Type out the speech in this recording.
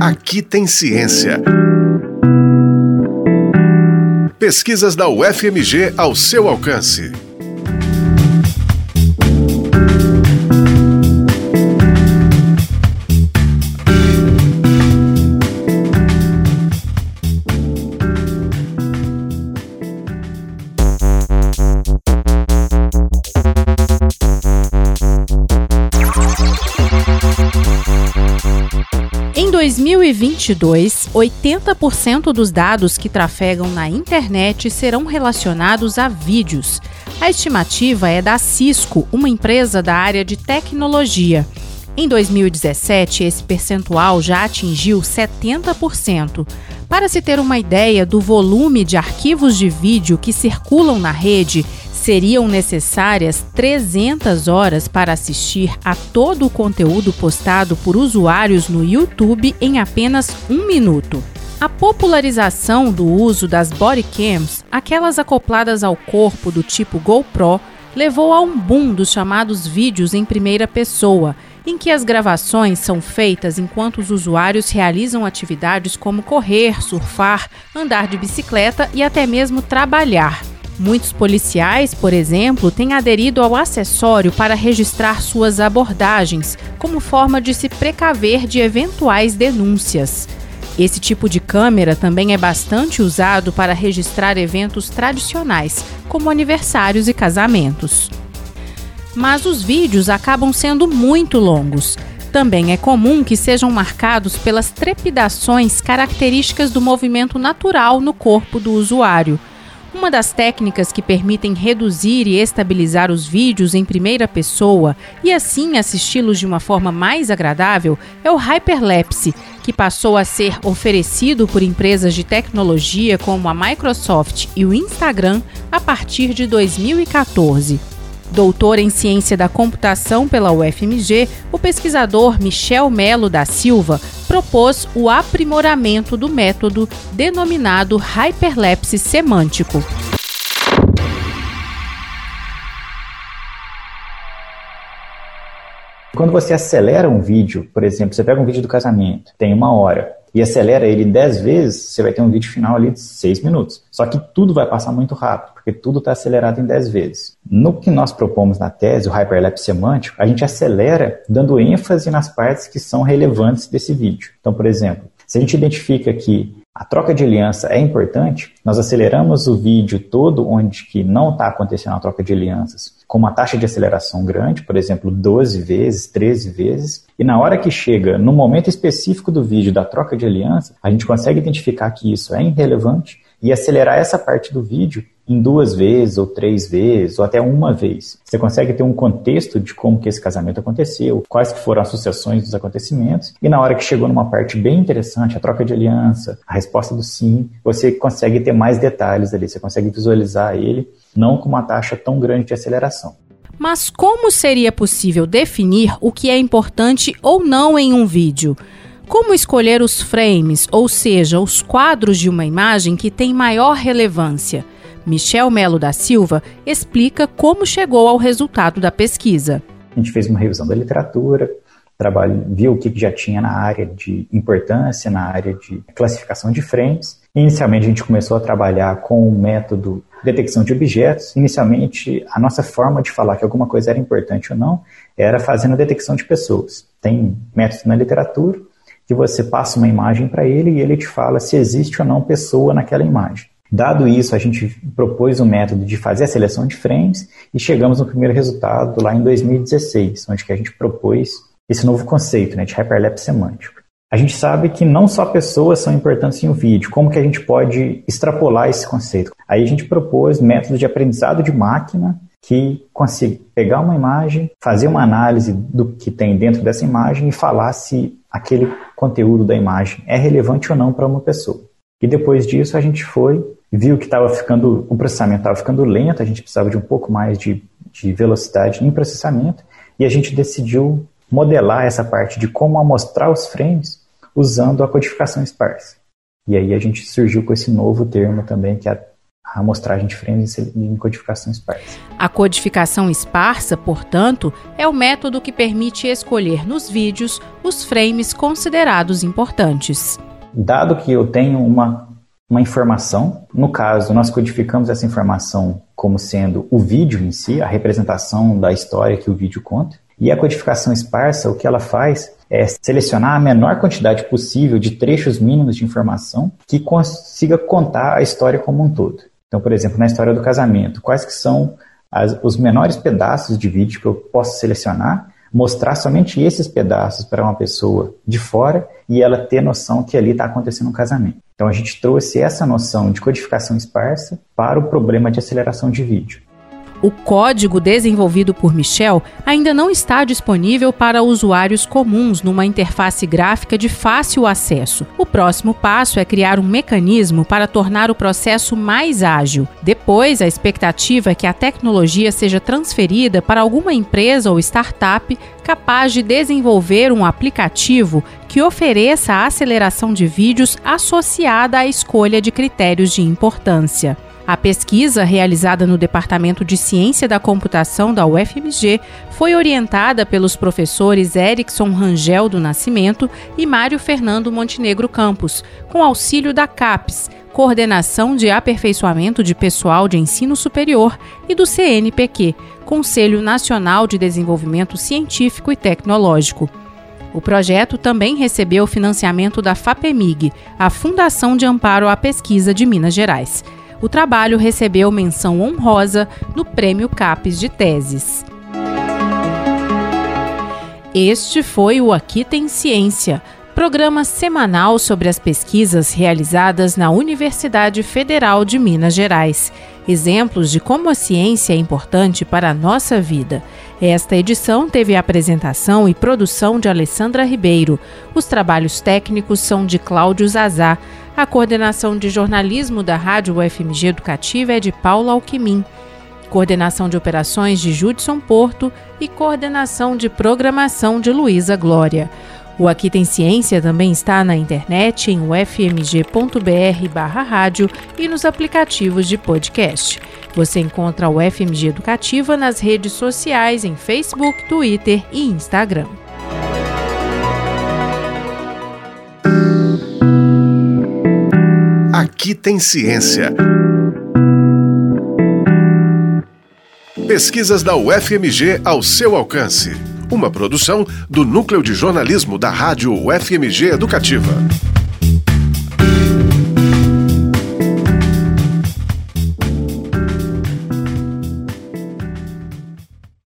Aqui tem ciência. Pesquisas da UFMG ao seu alcance. 2022, 80% dos dados que trafegam na internet serão relacionados a vídeos. A estimativa é da Cisco, uma empresa da área de tecnologia. Em 2017, esse percentual já atingiu 70%. Para se ter uma ideia do volume de arquivos de vídeo que circulam na rede, seriam necessárias 300 horas para assistir a todo o conteúdo postado por usuários no YouTube em apenas um minuto. A popularização do uso das bodycams, aquelas acopladas ao corpo do tipo GoPro, levou a um boom dos chamados vídeos em primeira pessoa, em que as gravações são feitas enquanto os usuários realizam atividades como correr, surfar, andar de bicicleta e até mesmo trabalhar. Muitos policiais, por exemplo, têm aderido ao acessório para registrar suas abordagens, como forma de se precaver de eventuais denúncias. Esse tipo de câmera também é bastante usado para registrar eventos tradicionais, como aniversários e casamentos. Mas os vídeos acabam sendo muito longos. Também é comum que sejam marcados pelas trepidações características do movimento natural no corpo do usuário uma das técnicas que permitem reduzir e estabilizar os vídeos em primeira pessoa e assim assisti-los de uma forma mais agradável é o hyperlapse, que passou a ser oferecido por empresas de tecnologia como a Microsoft e o Instagram a partir de 2014. Doutor em Ciência da Computação pela UFMG, o pesquisador Michel Melo da Silva propôs o aprimoramento do método denominado hyperlapse semântico. Quando você acelera um vídeo, por exemplo, você pega um vídeo do casamento, tem uma hora, e acelera ele 10 vezes, você vai ter um vídeo final ali de 6 minutos. Só que tudo vai passar muito rápido, porque tudo está acelerado em 10 vezes. No que nós propomos na tese, o hyperlapse semântico, a gente acelera dando ênfase nas partes que são relevantes desse vídeo. Então, por exemplo, se a gente identifica que a troca de aliança é importante, nós aceleramos o vídeo todo onde que não está acontecendo a troca de alianças com uma taxa de aceleração grande, por exemplo, 12 vezes, 13 vezes, e na hora que chega no momento específico do vídeo da troca de aliança, a gente consegue identificar que isso é irrelevante e acelerar essa parte do vídeo em duas vezes, ou três vezes, ou até uma vez. Você consegue ter um contexto de como que esse casamento aconteceu, quais que foram as sucessões dos acontecimentos, e na hora que chegou numa parte bem interessante, a troca de aliança, a resposta do sim, você consegue ter mais detalhes ali, você consegue visualizar ele, não com uma taxa tão grande de aceleração. Mas como seria possível definir o que é importante ou não em um vídeo? Como escolher os frames, ou seja, os quadros de uma imagem que tem maior relevância? Michel Melo da Silva explica como chegou ao resultado da pesquisa. A gente fez uma revisão da literatura, trabalho, viu o que já tinha na área de importância, na área de classificação de frames. Inicialmente a gente começou a trabalhar com o método detecção de objetos. Inicialmente a nossa forma de falar que alguma coisa era importante ou não era fazendo detecção de pessoas. Tem métodos na literatura que você passa uma imagem para ele e ele te fala se existe ou não pessoa naquela imagem. Dado isso, a gente propôs o um método de fazer a seleção de frames e chegamos no primeiro resultado lá em 2016, onde que a gente propôs esse novo conceito né, de hyperlapse semântico. A gente sabe que não só pessoas são importantes em um vídeo, como que a gente pode extrapolar esse conceito? Aí a gente propôs métodos de aprendizado de máquina que consiga pegar uma imagem, fazer uma análise do que tem dentro dessa imagem e falar se aquele conteúdo da imagem é relevante ou não para uma pessoa. E depois disso a gente foi viu que estava ficando, o processamento estava ficando lento, a gente precisava de um pouco mais de, de velocidade em processamento, e a gente decidiu modelar essa parte de como amostrar os frames usando a codificação esparsa. E aí a gente surgiu com esse novo termo também, que é a amostragem de frames em codificação esparsa. A codificação esparsa, portanto, é o método que permite escolher nos vídeos os frames considerados importantes. Dado que eu tenho uma, uma informação, no caso, nós codificamos essa informação como sendo o vídeo em si, a representação da história que o vídeo conta, e a codificação esparsa, o que ela faz é selecionar a menor quantidade possível de trechos mínimos de informação que consiga contar a história como um todo. Então, por exemplo, na história do casamento, quais que são as, os menores pedaços de vídeo que eu posso selecionar, mostrar somente esses pedaços para uma pessoa de fora e ela ter noção que ali está acontecendo um casamento. Então, a gente trouxe essa noção de codificação esparsa para o problema de aceleração de vídeo. O código desenvolvido por Michel ainda não está disponível para usuários comuns numa interface gráfica de fácil acesso. O próximo passo é criar um mecanismo para tornar o processo mais ágil. Depois, a expectativa é que a tecnologia seja transferida para alguma empresa ou startup capaz de desenvolver um aplicativo que ofereça a aceleração de vídeos associada à escolha de critérios de importância. A pesquisa, realizada no Departamento de Ciência da Computação da UFMG, foi orientada pelos professores Erickson Rangel do Nascimento e Mário Fernando Montenegro Campos, com auxílio da CAPES, Coordenação de Aperfeiçoamento de Pessoal de Ensino Superior, e do CNPq, Conselho Nacional de Desenvolvimento Científico e Tecnológico. O projeto também recebeu financiamento da FAPEMIG, a Fundação de Amparo à Pesquisa de Minas Gerais o trabalho recebeu menção honrosa no Prêmio CAPES de Teses. Este foi o Aqui Tem Ciência, programa semanal sobre as pesquisas realizadas na Universidade Federal de Minas Gerais. Exemplos de como a ciência é importante para a nossa vida. Esta edição teve a apresentação e produção de Alessandra Ribeiro. Os trabalhos técnicos são de Cláudio Zazá. A coordenação de jornalismo da Rádio UFMG Educativa é de Paula Alquimim. Coordenação de operações de Judson Porto e coordenação de programação de Luísa Glória. O Aqui Tem Ciência também está na internet em ufmg.br/rádio e nos aplicativos de podcast. Você encontra o UFMG Educativa nas redes sociais em Facebook, Twitter e Instagram. Aqui tem ciência. Pesquisas da UFMG ao seu alcance. Uma produção do Núcleo de Jornalismo da Rádio UFMG Educativa.